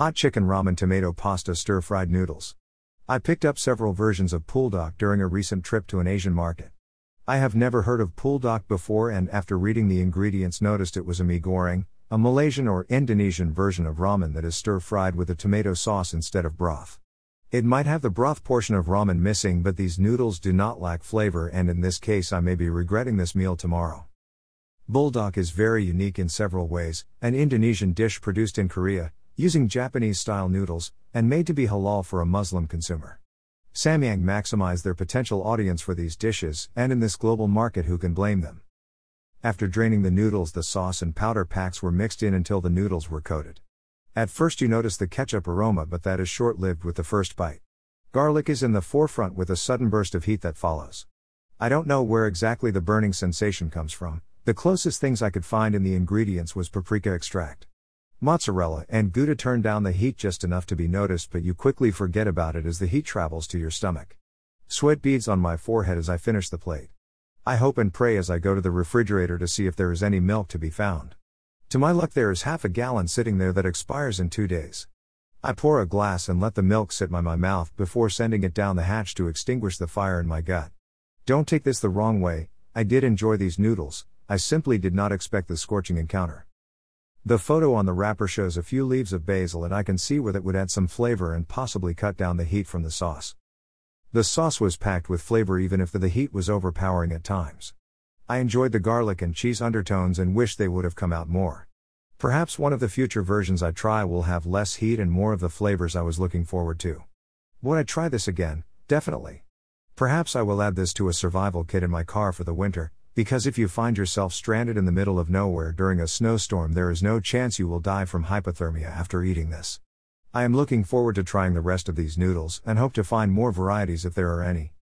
Hot chicken ramen tomato pasta stir fried noodles. I picked up several versions of Buldak during a recent trip to an Asian market. I have never heard of Buldak before and after reading the ingredients noticed it was a mee goreng, a Malaysian or Indonesian version of ramen that is stir fried with a tomato sauce instead of broth. It might have the broth portion of ramen missing, but these noodles do not lack flavor, and in this case, I may be regretting this meal tomorrow. Buldak is very unique in several ways an Indonesian dish produced in Korea, using Japanese style noodles, and made to be halal for a Muslim consumer. Samyang maximize their potential audience for these dishes, and in this global market, who can blame them? After draining the noodles, the sauce and powder packs were mixed in until the noodles were coated. At first, you notice the ketchup aroma, but that is short lived with the first bite. Garlic is in the forefront with a sudden burst of heat that follows. I don't know where exactly the burning sensation comes from, the closest things I could find in the ingredients was paprika extract. Mozzarella and Gouda turn down the heat just enough to be noticed, but you quickly forget about it as the heat travels to your stomach. Sweat beads on my forehead as I finish the plate. I hope and pray as I go to the refrigerator to see if there is any milk to be found. To my luck, there is half a gallon sitting there that expires in two days. I pour a glass and let the milk sit by my mouth before sending it down the hatch to extinguish the fire in my gut. Don't take this the wrong way, I did enjoy these noodles, I simply did not expect the scorching encounter. The photo on the wrapper shows a few leaves of basil, and I can see where that would add some flavor and possibly cut down the heat from the sauce. The sauce was packed with flavor even if the heat was overpowering at times. I enjoyed the garlic and cheese undertones and wish they would have come out more. Perhaps one of the future versions I try will have less heat and more of the flavors I was looking forward to. Would I try this again? Definitely. Perhaps I will add this to a survival kit in my car for the winter, because if you find yourself stranded in the middle of nowhere during a snowstorm, there is no chance you will die from hypothermia after eating this. I am looking forward to trying the rest of these noodles and hope to find more varieties if there are any.